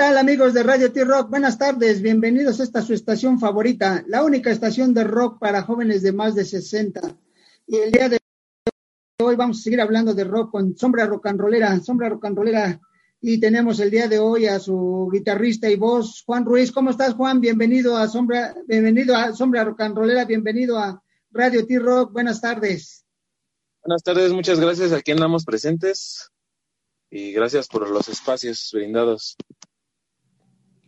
tal amigos de Radio T-Rock? Buenas tardes, bienvenidos a esta su estación favorita, la única estación de rock para jóvenes de más de 60. Y el día de hoy vamos a seguir hablando de rock con Sombra Rollera, Sombra Rollera. Y tenemos el día de hoy a su guitarrista y voz, Juan Ruiz. ¿Cómo estás, Juan? Bienvenido a Sombra, bienvenido a Sombra Rollera, bienvenido a Radio T-Rock. Buenas tardes. Buenas tardes, muchas gracias. Aquí andamos presentes y gracias por los espacios brindados.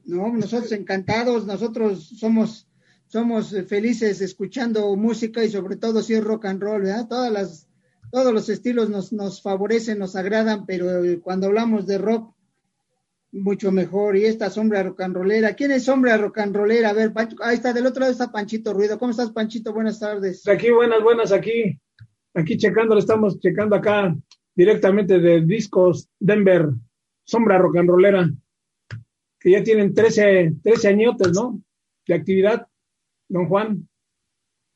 No, nosotros encantados, nosotros somos, somos felices escuchando música y sobre todo si es rock and roll. Todas las, todos los estilos nos, nos favorecen, nos agradan, pero cuando hablamos de rock, mucho mejor. Y esta sombra rock and rollera, ¿quién es sombra rock and rollera? A ver, ahí está, del otro lado está Panchito Ruido. ¿Cómo estás, Panchito? Buenas tardes. Aquí, buenas, buenas, aquí, aquí checando, estamos checando acá directamente de Discos Denver, sombra rock and rollera que ya tienen 13, 13 añotes, ¿no? De actividad, don Juan.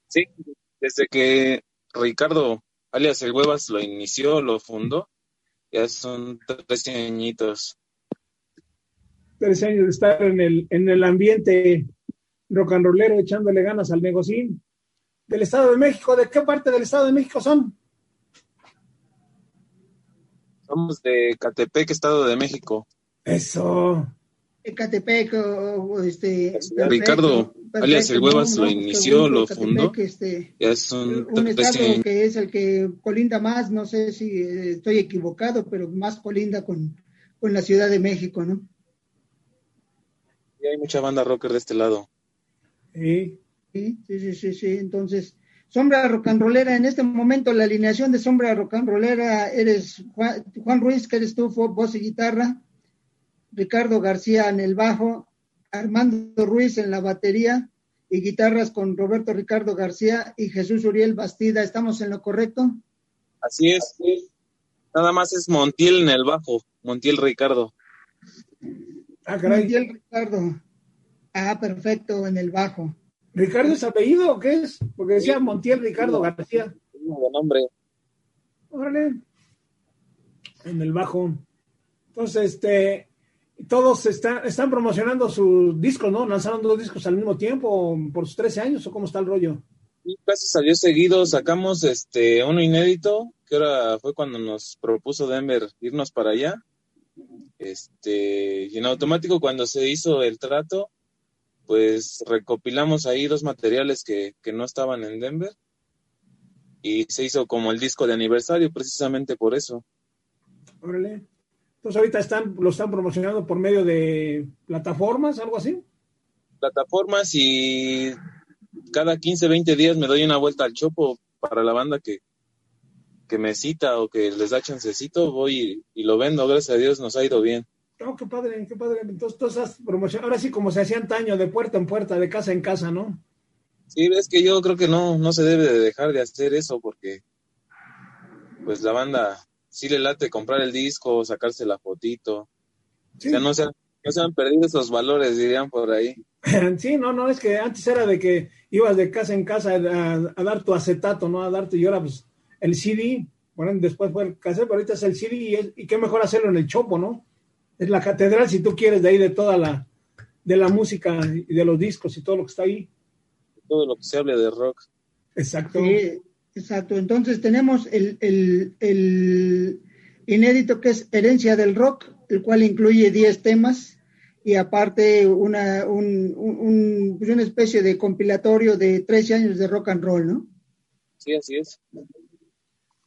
Sí, desde que Ricardo, alias El Huevas, lo inició, lo fundó, ya son 13 añitos. 13 años de estar en el, en el ambiente rock and rollero, echándole ganas al negocín. Del Estado de México, ¿de qué parte del Estado de México son? Somos de Catepec, Estado de México. Eso. Ecatepec, o, este. Ricardo, alias el Huevas, lo inició, lo fundó. Este, ya es un, un estado que es el que colinda más, no sé si eh, estoy equivocado, pero más colinda con, con la Ciudad de México, ¿no? Y hay mucha banda rocker de este lado. Sí. Sí, sí, sí, sí, Entonces, Sombra Rock and Rollera, en este momento la alineación de Sombra Rock and Rollera eres Juan, Juan Ruiz, que eres tú, voz y guitarra. Ricardo García en el bajo, Armando Ruiz en la batería y guitarras con Roberto Ricardo García y Jesús Uriel Bastida. ¿Estamos en lo correcto? Así es. Nada más es Montiel en el bajo, Montiel Ricardo. Ah, Montiel Ricardo. Ah, perfecto, en el bajo. ¿Ricardo es apellido o qué es? Porque decía Montiel Ricardo García. Buen nombre. Órale. En el bajo. Entonces, este, todos están, están promocionando sus discos, ¿no? Lanzaron dos discos al mismo tiempo por sus 13 años o cómo está el rollo. Y casi salió seguido, sacamos este uno inédito, que ahora fue cuando nos propuso Denver irnos para allá. Este, y en automático cuando se hizo el trato, pues recopilamos ahí dos materiales que, que no estaban en Denver y se hizo como el disco de aniversario precisamente por eso. Órale. Entonces ahorita están, lo están promocionando por medio de plataformas, algo así. Plataformas y cada 15, 20 días me doy una vuelta al chopo para la banda que, que me cita o que les da chancecito, voy y, y lo vendo, gracias a Dios nos ha ido bien. Oh, qué padre, qué padre. Entonces, todas esas promociones, ahora sí como se hacía antaño, de puerta en puerta, de casa en casa, ¿no? Sí, es que yo creo que no, no se debe de dejar de hacer eso porque pues la banda sí le late comprar el disco, sacarse la fotito. Sí. O sea, no se, han, no se han perdido esos valores, dirían por ahí. Sí, no, no, es que antes era de que ibas de casa en casa a, a dar tu acetato, ¿no? A darte, y ahora pues el CD, bueno, después fue el cassette, pero ahorita es el CD y, es, y qué mejor hacerlo en el chopo, ¿no? Es la catedral, si tú quieres, de ahí de toda la, de la música y de los discos y todo lo que está ahí. Todo lo que se hable de rock. Exacto. Sí, exacto. Entonces tenemos el, el, el, inédito que es Herencia del Rock, el cual incluye 10 temas y aparte una, un, un, pues una especie de compilatorio de 13 años de rock and roll, ¿no? Sí, así es.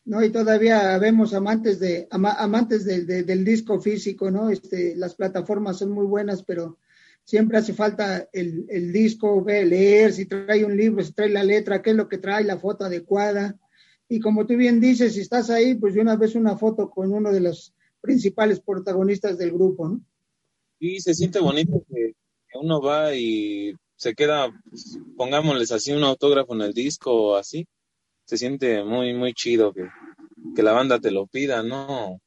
¿no? Y todavía vemos amantes de ama, amantes de, de, del disco físico, ¿no? Este, las plataformas son muy buenas, pero siempre hace falta el, el disco, ve, leer, si trae un libro, si trae la letra, qué es lo que trae, la foto adecuada. Y como tú bien dices, si estás ahí, pues de una vez una foto con uno de los principales protagonistas del grupo, ¿no? Y se siente bonito que, uno va y se queda, pues, pongámosles así, un autógrafo en el disco así. Se siente muy, muy chido que, que la banda te lo pida, ¿no?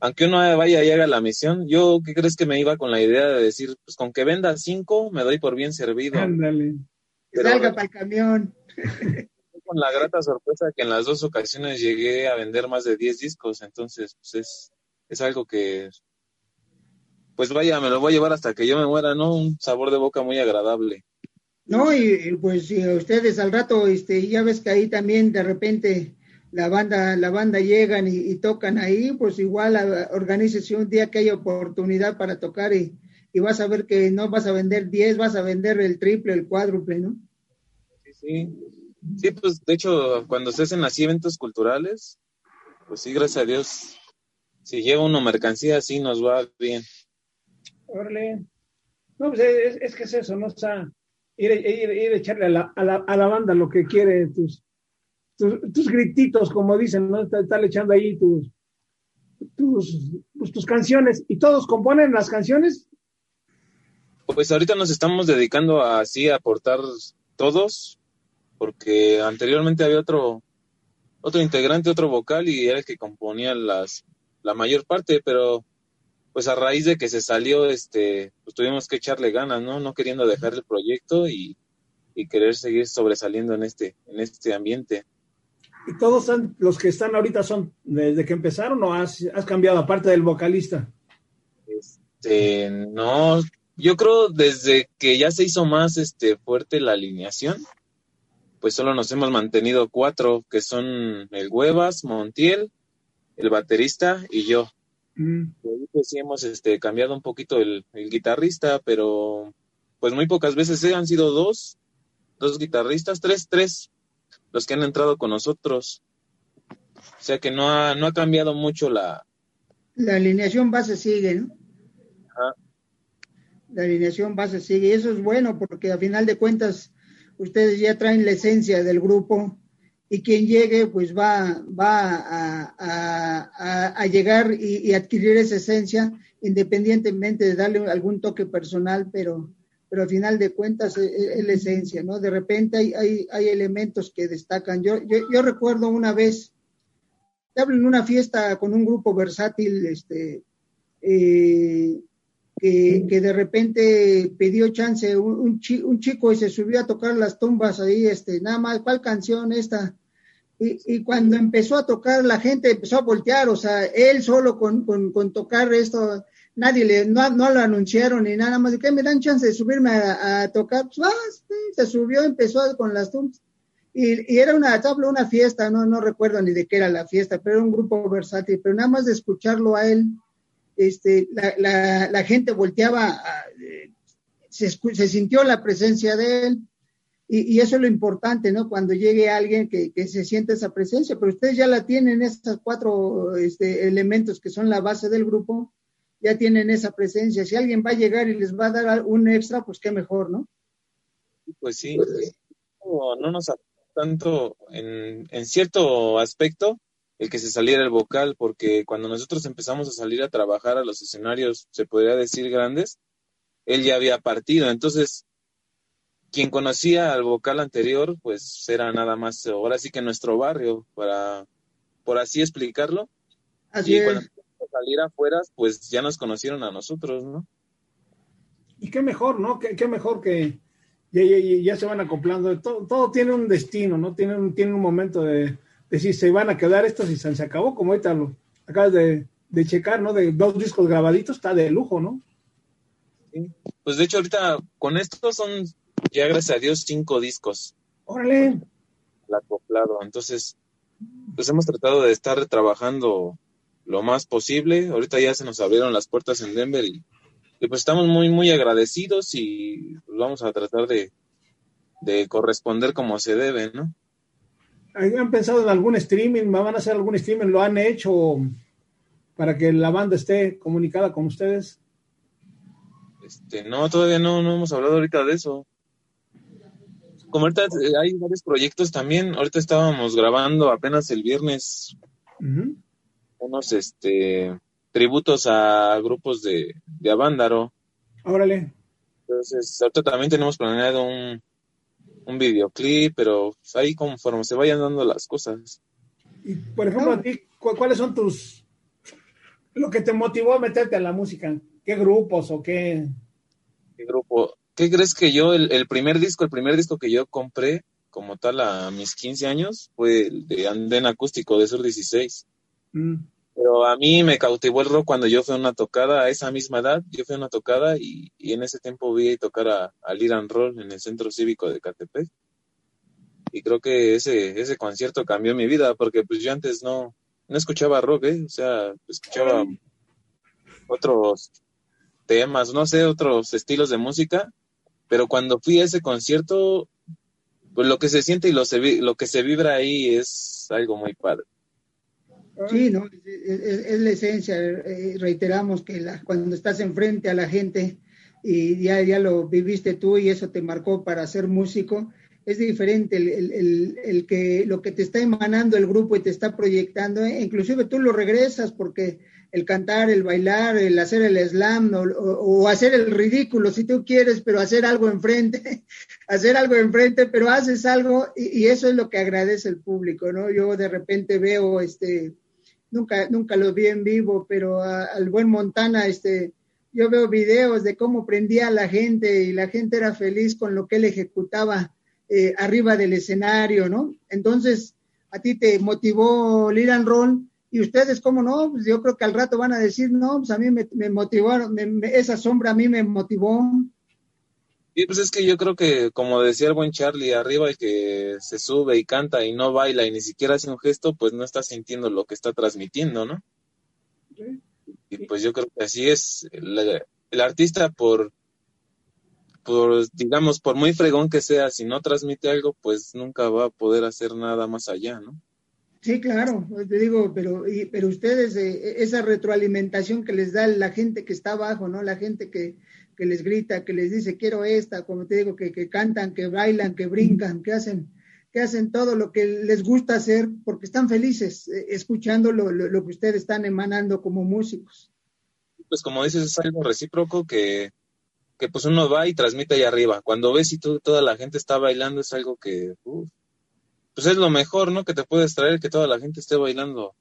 Aunque uno vaya y haga la misión, yo, ¿qué crees que me iba con la idea de decir, pues con que venda cinco, me doy por bien servido? Ándale. Que salga para el camión. Con la grata sorpresa que en las dos ocasiones llegué a vender más de diez discos, entonces, pues es, es algo que, pues vaya, me lo voy a llevar hasta que yo me muera, ¿no? Un sabor de boca muy agradable. No, y pues si ustedes al rato, este, ya ves que ahí también de repente la banda, la banda llegan y, tocan ahí, pues igual organícese un día que haya oportunidad para tocar y, y, vas a ver que no vas a vender 10, vas a vender el triple, el cuádruple, ¿no? Sí, sí. Sí, pues de hecho, cuando se hacen así eventos culturales, pues sí, gracias a Dios, si lleva uno mercancía así nos va bien. Órale. No, pues es, es que es eso, ¿no? O sea, ir, ir, ir a echarle a la, a, la, a la banda lo que quiere tus, tus, grititos, como dicen, ¿no? Estar echando ahí tus, tus, pues, tus canciones. ¿Y todos componen las canciones? Pues ahorita nos estamos dedicando a así a aportar todos, porque anteriormente había otro, otro integrante, otro vocal, y era el que componía las, la mayor parte, pero pues a raíz de que se salió, este, pues tuvimos que echarle ganas, ¿no? No queriendo dejar el proyecto y, y querer seguir sobresaliendo en este, en este ambiente. ¿Y todos los que están ahorita son desde que empezaron o has, has cambiado aparte del vocalista? Este, no, yo creo desde que ya se hizo más este fuerte la alineación, pues solo nos hemos mantenido cuatro, que son el Huevas, Montiel, el baterista y yo. Mm. Pues sí hemos este, cambiado un poquito el, guitarrista, pero pues muy pocas veces ¿eh? han sido dos, dos guitarristas, tres, tres, los que han entrado con nosotros. O sea que no ha, no ha cambiado mucho la... La alineación base sigue, ¿no? La alineación base sigue. Y eso es bueno porque a final de cuentas ustedes ya traen la esencia del grupo y quien llegue pues va, va a, llegar y, adquirir esa esencia independientemente de darle algún toque personal, pero, pero al final de cuentas e, e, es, la esencia, ¿no? De repente hay, hay, hay elementos que destacan. Yo, yo, recuerdo una vez, hablo en una fiesta con un grupo versátil, este, eh, que, que, de repente pidió chance un, un, chico y se subió a tocar las tumbas ahí, este, nada más, ¿cuál canción esta? Y, y, cuando empezó a tocar, la gente empezó a voltear, o sea, él solo con, con, con tocar esto, nadie le, no, no, lo anunciaron ni nada más, que me dan chance de subirme a, a tocar, pues, ah, se subió, empezó con las tumbas. Y, y, era una tabla, una fiesta, no, no recuerdo ni de qué era la fiesta, pero era un grupo versátil, pero nada más de escucharlo a él, este, la, la, gente volteaba, se, se, sintió la presencia de él, y, eso es lo importante, ¿no? Cuando llegue alguien que, que, se siente esa presencia, pero ustedes ya la tienen, estos cuatro este, elementos que son la base del grupo, ya tienen esa presencia. Si alguien va a llegar y les va a dar un extra, pues qué mejor, ¿no? Pues sí, no, no nos tanto en, en cierto aspecto, el que se saliera el vocal, porque cuando nosotros empezamos a salir a trabajar a los escenarios, se podría decir grandes, él ya había partido. Entonces, quien conocía al vocal anterior, pues era nada más, ahora sí que nuestro barrio, para, por así explicarlo. Así y cuando salir afuera, pues ya nos conocieron a nosotros, ¿no? Y qué mejor, ¿no? Qué, mejor que ya, ya, ya, se van acoplando. Todo, todo tiene un destino, ¿no? Tiene un, tiene un momento de decir, se van a quedar estos y se acabó, como ahorita lo acabas de, checar, ¿no? De dos discos grabaditos, está de lujo, ¿no? Pues de hecho ahorita con esto son ya gracias a Dios cinco discos. Órale. El acoplado. Entonces, pues hemos tratado de estar trabajando lo más posible. Ahorita ya se nos abrieron las puertas en Denver y, pues estamos muy, muy agradecidos y pues vamos a tratar de, de corresponder como se debe, ¿no? ¿Han pensado en algún streaming? ¿Van a hacer algún streaming? ¿Lo han hecho para que la banda esté comunicada con ustedes? Este, no, todavía no, no hemos hablado ahorita de eso. Como ahorita eh, hay varios proyectos también, ahorita estábamos grabando apenas el viernes unos este tributos a grupos de, de Avándaro. Órale. Entonces, ahorita también tenemos planeado un, un videoclip, pero ahí conforme se vayan dando las cosas. Y por ejemplo, a ti, ¿cuáles son tus lo que te motivó a meterte a la música? ¿Qué grupos o qué? ¿Qué grupo? ¿Qué crees que yo, el, primer disco, el primer disco que yo compré como tal a mis 15 años fue el de Andén Acústico de Sur 16. Mm. Pero a mí me cautivó el rock cuando yo fui a una tocada, a esa misma edad, yo fui a una tocada y, en ese tiempo vi tocar a, al Iran Roll en el Centro Cívico de Catepec. Y creo que ese, ese concierto cambió mi vida, porque pues yo antes no, no escuchaba rock, ¿eh? o sea, escuchaba otros temas, no sé, otros estilos de música, pero cuando fui a ese concierto, pues lo que se siente y lo, se, lo que se vibra ahí es algo muy padre. Sí, no, es, la esencia. Eh, reiteramos que la, cuando estás enfrente a la gente y ya, ya lo viviste tú y eso te marcó para ser músico, es diferente el, el, el, que lo que te está emanando el grupo y te está proyectando, eh, inclusive tú lo regresas porque el cantar, el bailar, el hacer el slam o, hacer el ridículo si tú quieres, pero hacer algo enfrente, hacer algo enfrente, pero haces algo y, eso es lo que agradece el público, ¿no? Yo de repente veo, este, nunca, nunca lo vi en vivo, pero al buen Montana, este, yo veo videos de cómo prendía a la gente y la gente era feliz con lo que él ejecutaba eh, arriba del escenario, ¿no? Entonces, a ti te motivó Liran Roll y ustedes, ¿cómo no? Pues yo creo que al rato van a decir, no, pues a mí me, me motivaron, esa sombra a mí me motivó. Sí, pues es que yo creo que, como decía el buen Charlie, arriba el que se sube y canta y no baila y ni siquiera hace un gesto, pues no está sintiendo lo que está transmitiendo, ¿no? Y pues yo creo que así es. El, el artista, por, por, digamos, por muy fregón que sea, si no transmite algo, pues nunca va a poder hacer nada más allá, ¿no? Sí, claro, te digo, pero, pero ustedes, eh, esa retroalimentación que les da la gente que está abajo, ¿no? La gente que, que les grita, que les dice, quiero esta, como te digo, que, que cantan, que bailan, que brincan, que hacen, que hacen todo lo que les gusta hacer porque están felices eh, escuchando lo, lo, que ustedes están emanando como músicos. Pues como dices, es algo recíproco que, que pues uno va y transmite ahí arriba. Cuando ves y toda la gente está bailando es algo que, pues es lo mejor, ¿no? Que te puedes traer que toda la gente esté bailando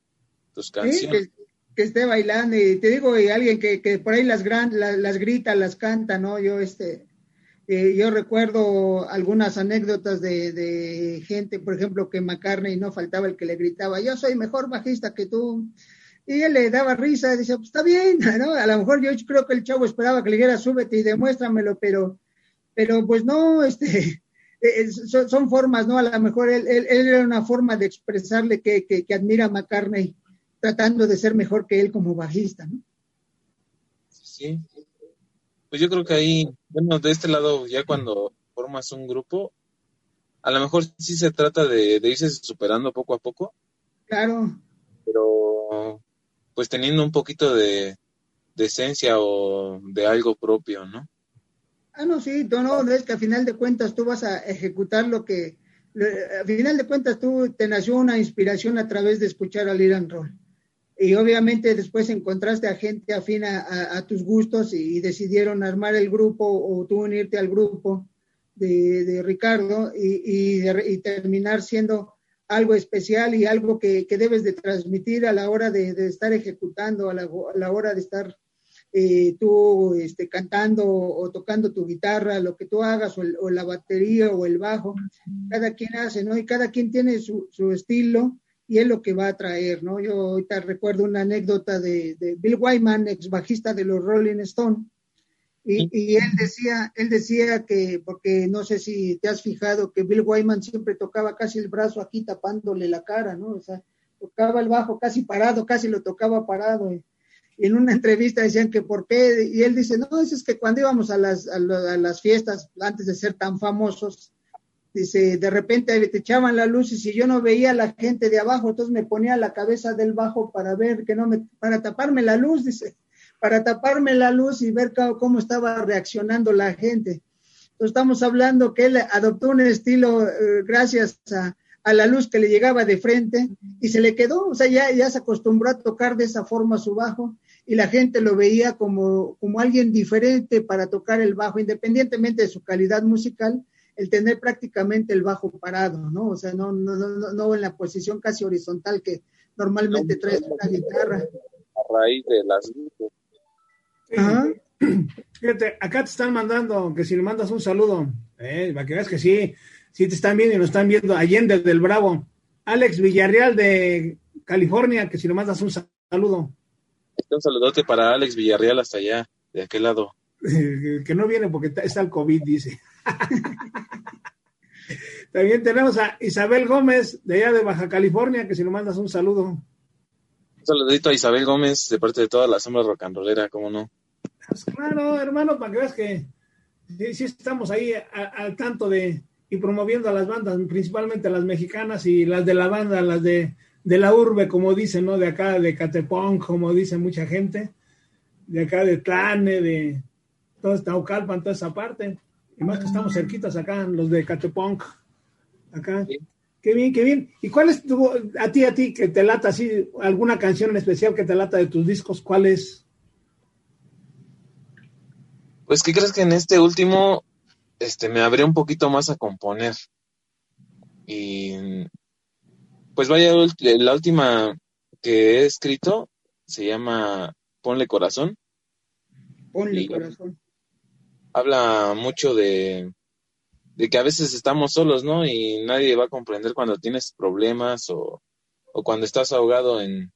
tus canciones. que, esté bailando y te digo, y alguien que, que por ahí las, gran, las, grita, las canta, ¿no? Yo, este, eh, yo recuerdo algunas anécdotas de, de, gente, por ejemplo, que McCartney no faltaba el que le gritaba, yo soy mejor bajista que tú. Y él le daba risa, decía, pues está bien, ¿no? A lo mejor yo creo que el chavo esperaba que le dijera, súbete y demuéstramelo, pero, pero pues no, este, eh, son, formas, ¿no? A lo mejor él, él, era una forma de expresarle que, que, admira a McCartney tratando de ser mejor que él como bajista, ¿no? Sí. Pues yo creo que ahí, bueno, de este lado, ya cuando formas un grupo, a lo mejor sí se trata de, de irse superando poco a poco. Claro. Pero, pues teniendo un poquito de, de esencia o de algo propio, ¿no? Ah, no, sí, no, no, es que a final de cuentas tú vas a ejecutar lo que, a final de cuentas tú te nació una inspiración a través de escuchar al Iran Roll. Y obviamente después encontraste a gente afín a, tus gustos y, decidieron armar el grupo o tú unirte al grupo de, Ricardo y, terminar siendo algo especial y algo que, debes de transmitir a la hora de, estar ejecutando, a la, a la hora de estar eh, tú este, cantando o tocando tu guitarra, lo que tú hagas, o, la batería o el bajo, cada quien hace, ¿no? Y cada quien tiene su, estilo y es lo que va a traer, ¿no? Yo ahorita recuerdo una anécdota de, Bill Wyman, ex bajista de los Rolling Stones, y, y, él decía, él decía que, porque no sé si te has fijado que Bill Wyman siempre tocaba casi el brazo aquí tapándole la cara, ¿no? O sea, tocaba el bajo casi parado, casi lo tocaba parado. Y, en una entrevista decían que por qué, y él dice, no, es que cuando íbamos a las, a, las fiestas, antes de ser tan famosos, dice, de repente te echaban la luz y si yo no veía a la gente de abajo, entonces me ponía la cabeza del bajo para ver que no me, para taparme la luz, dice, para taparme la luz y ver cómo estaba reaccionando la gente. Entonces estamos hablando que él adoptó un estilo eh, gracias a, a la luz que le llegaba de frente y se le quedó, o sea, ya, ya se acostumbró a tocar de esa forma su bajo y la gente lo veía como, como alguien diferente para tocar el bajo, independientemente de su calidad musical, el tener prácticamente el bajo parado, ¿no? O sea, no, no, no, no en la posición casi horizontal que normalmente trae una guitarra. A raíz de las Fíjate, acá te están mandando que si le mandas un saludo, eh, para que veas que sí, sí te están viendo y nos están viendo Allende del Bravo. Alex Villarreal de California, que si le mandas un saludo saludo. Un saludote para Alex Villarreal hasta allá, de aquel lado. que no viene porque está el COVID, dice. También tenemos a Isabel Gómez, de allá de Baja California, que si nos mandas un saludo. Un saludito a Isabel Gómez, de parte de toda la sombra rocanrolera, ¿cómo no? Pues claro, hermano, para que veas que sí, estamos ahí al tanto de y promoviendo a las bandas, principalmente las mexicanas y las de la banda, las de, de la urbe, como dicen, ¿no? De acá, de Catepón, como dice mucha gente, de acá de Tlane, de todo Naucalpan, toda esa parte. Y más que estamos cerquitas acá, los de Catepunk, acá. Qué bien, qué bien. ¿Y cuál es tu, a ti, a ti, que te lata así, alguna canción en especial que te lata de tus discos? ¿Cuál es? Pues, ¿qué crees que en este último, este, me abrió un poquito más a componer? Y, pues vaya, la última que he escrito se llama Ponle Corazón. Ponle Corazón habla mucho de, que a veces estamos solos, ¿no? Y nadie va a comprender cuando tienes problemas o, cuando estás ahogado en,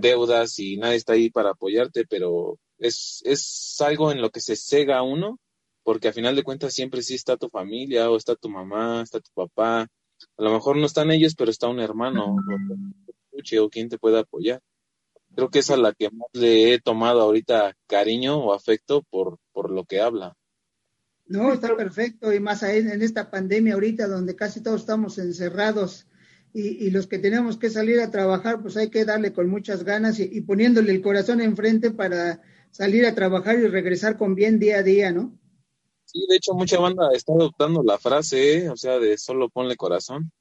deudas y nadie está ahí para apoyarte, pero es, es algo en lo que se cega uno, porque a final de cuentas siempre sí está tu familia o está tu mamá, está tu papá. A lo mejor no están ellos, pero está un hermano o, o quien te pueda apoyar creo que es a la que más le he tomado ahorita cariño o afecto por, por lo que habla. No, está perfecto, y más en, en esta pandemia ahorita donde casi todos estamos encerrados y, y, los que tenemos que salir a trabajar, pues hay que darle con muchas ganas y, poniéndole el corazón enfrente para salir a trabajar y regresar con bien día a día, ¿no? Sí, de hecho mucha banda está adoptando la frase, ¿eh? o sea, de solo ponle corazón.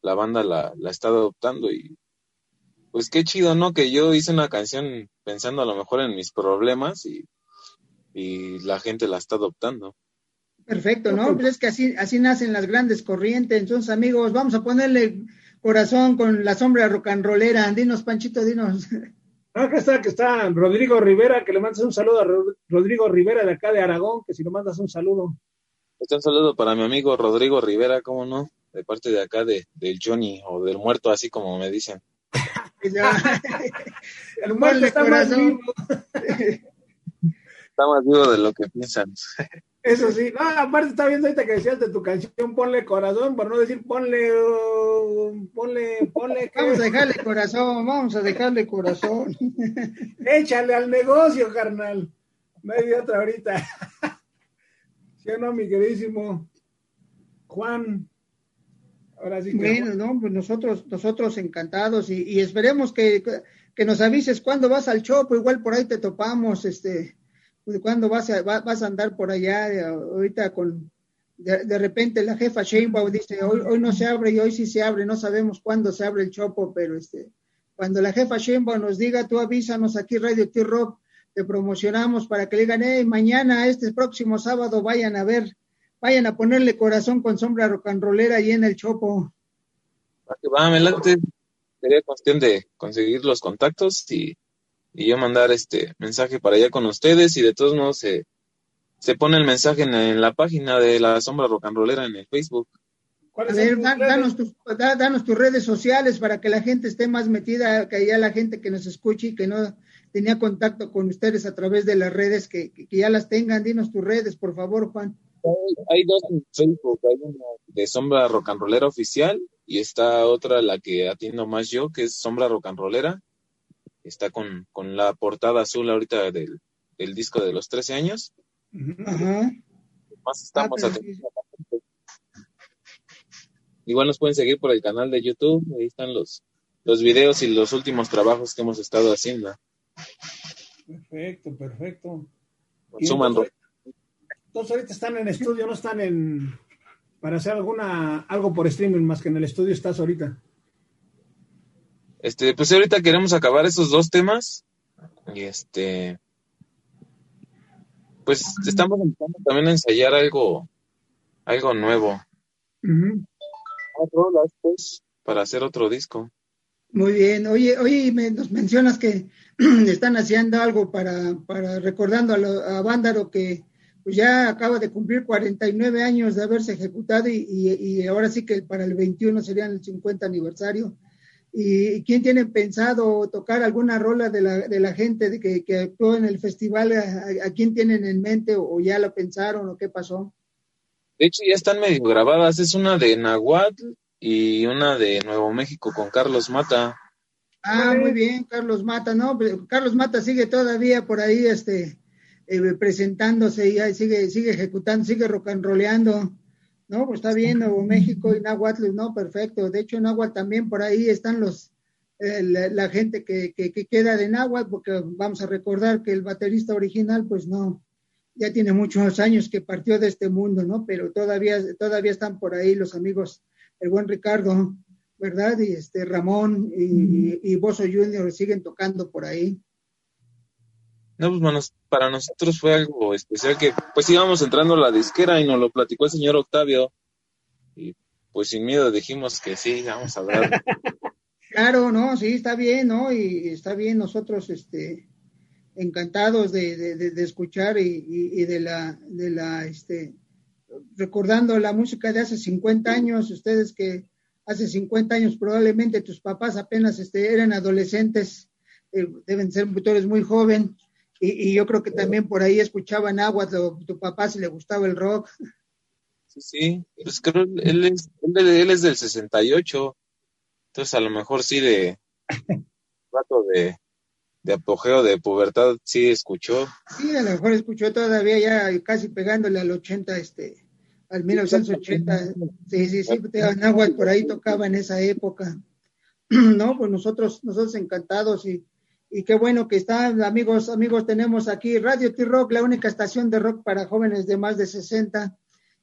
La banda la, la está adoptando y pues qué chido, ¿no? Que yo hice una canción pensando a lo mejor en mis problemas y, la gente la está adoptando. Perfecto, ¿no? Pues es que así, así nacen las grandes corrientes. Entonces, amigos, vamos a ponerle corazón con la sombra rock and rollera. Dinos, Panchito, dinos. Acá está, que está Rodrigo Rivera, que le mandas un saludo a Rodrigo Rivera de acá de Aragón, que si le mandas un saludo. Este un saludo para mi amigo Rodrigo Rivera, ¿cómo no? De parte de acá de, del Johnny o del muerto, así como me dicen. el muerto está más vivo. está más vivo de lo que piensan. Eso sí, no, aparte está viendo ahorita que decías de tu canción, ponle corazón, por no decir ponle, uh, ponle, ponle. Vamos a dejarle corazón, vamos a dejarle corazón. Échale al negocio, carnal. No hay otra ahorita. ¿Sí o no, mi queridísimo Juan? Ahora sí bueno, no, pues nosotros, nosotros encantados y, esperemos que, nos avises cuando vas al Chopo, igual por ahí te topamos, este, cuando vas a, vas a andar por allá, eh, ahorita con, de, repente la jefa Sheinbaum dice, hoy, hoy no se abre y hoy sí se abre, no sabemos cuándo se abre el Chopo, pero este, cuando la jefa Sheinbaum nos diga, tú avísanos aquí Radio T-Rock, te promocionamos para que le digan, hey, mañana, este próximo sábado, vayan a ver vayan a ponerle corazón con sombra rocanrolera ahí en el Chopo. Va, adelante. Sería cuestión de conseguir los contactos y, yo mandar este mensaje para allá con ustedes y de todos modos se, se pone el mensaje en, la página de la sombra rocanrolera en el Facebook. A ver, danos, tus, danos tus redes sociales para que la gente esté más metida, que haya la gente que nos escuche y que no tenía contacto con ustedes a través de las redes, que, que ya las tengan. Dinos tus redes, por favor, Juan hay dos en Facebook, hay una de Sombra Rock and Rollera oficial y está otra la que atiendo más yo, que es Sombra Rock and Rollera. Está con, con la portada azul ahorita del, del disco de los 13 años. Más estamos ah, Igual nos pueden seguir por el canal de YouTube, ahí están los, los videos y los últimos trabajos que hemos estado haciendo. Perfecto, perfecto. Suman entonces ahorita están en estudio, no están en para hacer alguna algo por streaming más que en el estudio estás ahorita. Este, pues ahorita queremos acabar esos dos temas y este pues estamos intentando también ensayar algo algo nuevo. Pues, para hacer otro disco. Muy bien. Oye, oye, me, nos mencionas que están haciendo algo para, para recordando a, a Vándaro que pues ya acaba de cumplir 49 años de haberse ejecutado y, ahora sí que para el 21 serían el 50 aniversario. ¿Y quién tiene pensado tocar alguna rola de la, de la gente de que, que, actuó en el festival? ¿A, quién tienen en mente o, ya lo pensaron o qué pasó? De hecho, ya están medio grabadas. Es una de Nahuatl y una de Nuevo México con Carlos Mata. Ah, muy bien, Carlos Mata, ¿no? Carlos Mata sigue todavía por ahí este, eh, presentándose y sigue, sigue ejecutando, sigue rock and roleando. No, pues está bien, Nuevo México y Nahuatl, no, perfecto. De hecho, Nahuatl también por ahí están los, eh, la, gente que, que, queda de Nahuatl, porque vamos a recordar que el baterista original, pues no, ya tiene muchos años que partió de este mundo, ¿no? Pero todavía, todavía están por ahí los amigos, el buen Ricardo, ¿verdad? Y este Ramón y, y, Bozo Junior siguen tocando por ahí. No, pues bueno, para nosotros fue algo especial que pues íbamos entrando a la disquera y nos lo platicó el señor Octavio y pues sin miedo dijimos que sí, vamos a hablar. claro, no, sí, está bien, ¿no? Y está bien nosotros, este, encantados de, de, escuchar y, y, de la, de la, este, recordando la música de hace 50 años, ustedes que hace 50 años probablemente tus papás apenas este, eran adolescentes, eh, deben ser motores muy jóvenes y, yo creo que también por ahí escuchaban agua, tu, tu papá si le gustaba el rock. Sí, sí, pues creo él es, él, es del 68, entonces a lo mejor sí de rato de, de apogeo de pubertad sí escuchó. Sí, a lo mejor escuchó todavía ya casi pegándole al 80, este, al 1980. Sí, sí, sí, por ahí tocaba en esa época. No, pues nosotros, nosotros encantados y y qué bueno que están, amigos, amigos, tenemos aquí Radio T-Rock, la única estación de rock para jóvenes de más de 60.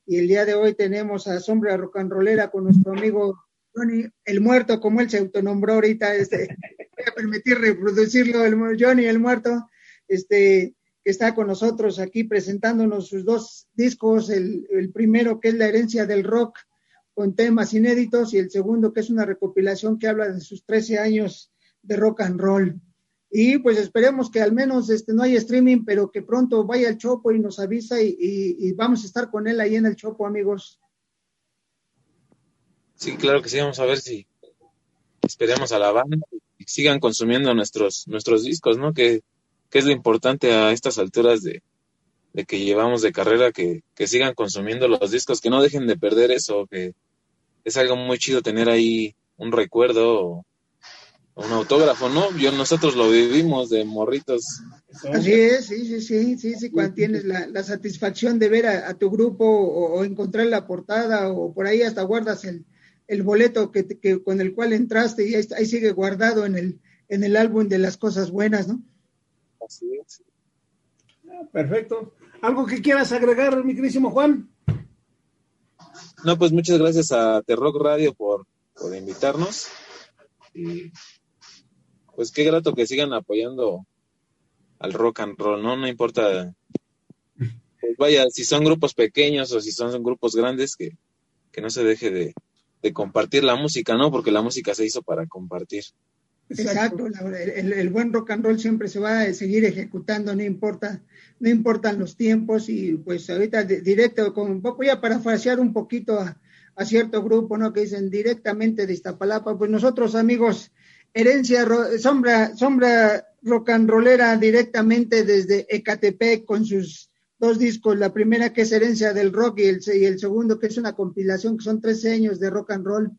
Y el día de hoy tenemos a Sombra Rock and Rollera con nuestro amigo Johnny, el muerto, como él se autonombró ahorita, este, voy a permitir reproducirlo, el Johnny, el muerto, este, que está con nosotros aquí presentándonos sus dos discos, el, el primero que es La herencia del rock, con temas inéditos, y el segundo que es una recopilación que habla de sus 13 años de rock and roll. Y pues esperemos que al menos este, no haya streaming, pero que pronto vaya el Chopo y nos avisa y, vamos a estar con él ahí en el Chopo, amigos. Sí, claro que sí, vamos a ver si esperemos a la banda y sigan consumiendo nuestros, nuestros discos, ¿no? Que, que es lo importante a estas alturas de, de que llevamos de carrera, que, que sigan consumiendo los discos, que no dejen de perder eso, que es algo muy chido tener ahí un recuerdo un autógrafo, ¿no? Yo nosotros lo vivimos de morritos. Así es, sí, sí, sí, sí, sí, cuando tienes la, la satisfacción de ver a, tu grupo o, encontrar la portada o por ahí hasta guardas el, el boleto que, que, con el cual entraste y ahí, ahí, sigue guardado en el, en el álbum de las cosas buenas, ¿no? Así es. Ah, perfecto. ¿Algo que quieras agregar, mi querísimo Juan? No, pues muchas gracias a The Rock Radio por, por invitarnos. Y pues qué grato que sigan apoyando al rock and roll, ¿no? No importa, pues vaya, si son grupos pequeños o si son grupos grandes, que, que no se deje de, de compartir la música, ¿no? Porque la música se hizo para compartir. Exacto, el, el, buen rock and roll siempre se va a seguir ejecutando, no importa, no importan los tiempos y pues ahorita directo, con un poco ya para parafrasear un poquito a, a, cierto grupo, ¿no? Que dicen directamente de Iztapalapa, pues nosotros amigos herencia sombra, sombra rock and rollera directamente desde Ecatepec con sus dos discos, la primera que es herencia del rock y el, segundo que es una compilación que son 13 años de rock and roll.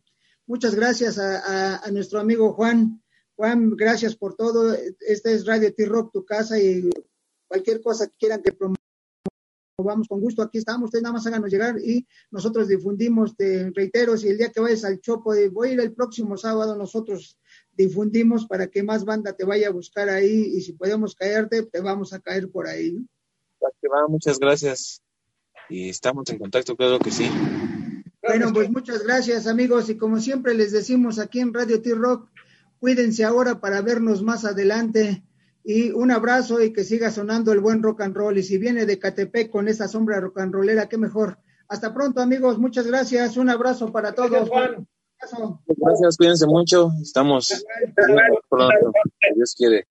Muchas gracias a, nuestro amigo Juan. Juan, gracias por todo. Esta es Radio T-Rock, tu casa y cualquier cosa que quieran que promovamos con gusto. Aquí estamos, ustedes nada más háganos llegar y nosotros difundimos, te reitero, si el día que vayas al Chopo, voy a ir el próximo sábado, nosotros difundimos para que más banda te vaya a buscar ahí y si podemos caerte, te vamos a caer por ahí. muchas gracias. Y estamos en contacto, claro que sí. Bueno, pues muchas gracias amigos y como siempre les decimos aquí en Radio T-Rock, cuídense ahora para vernos más adelante y un abrazo y que siga sonando el buen rock and roll y si viene de Catepec con esa sombra rock and rollera, qué mejor. Hasta pronto amigos, muchas gracias, un abrazo para todos. Gracias, cuídense mucho. Estamos Dios quiere.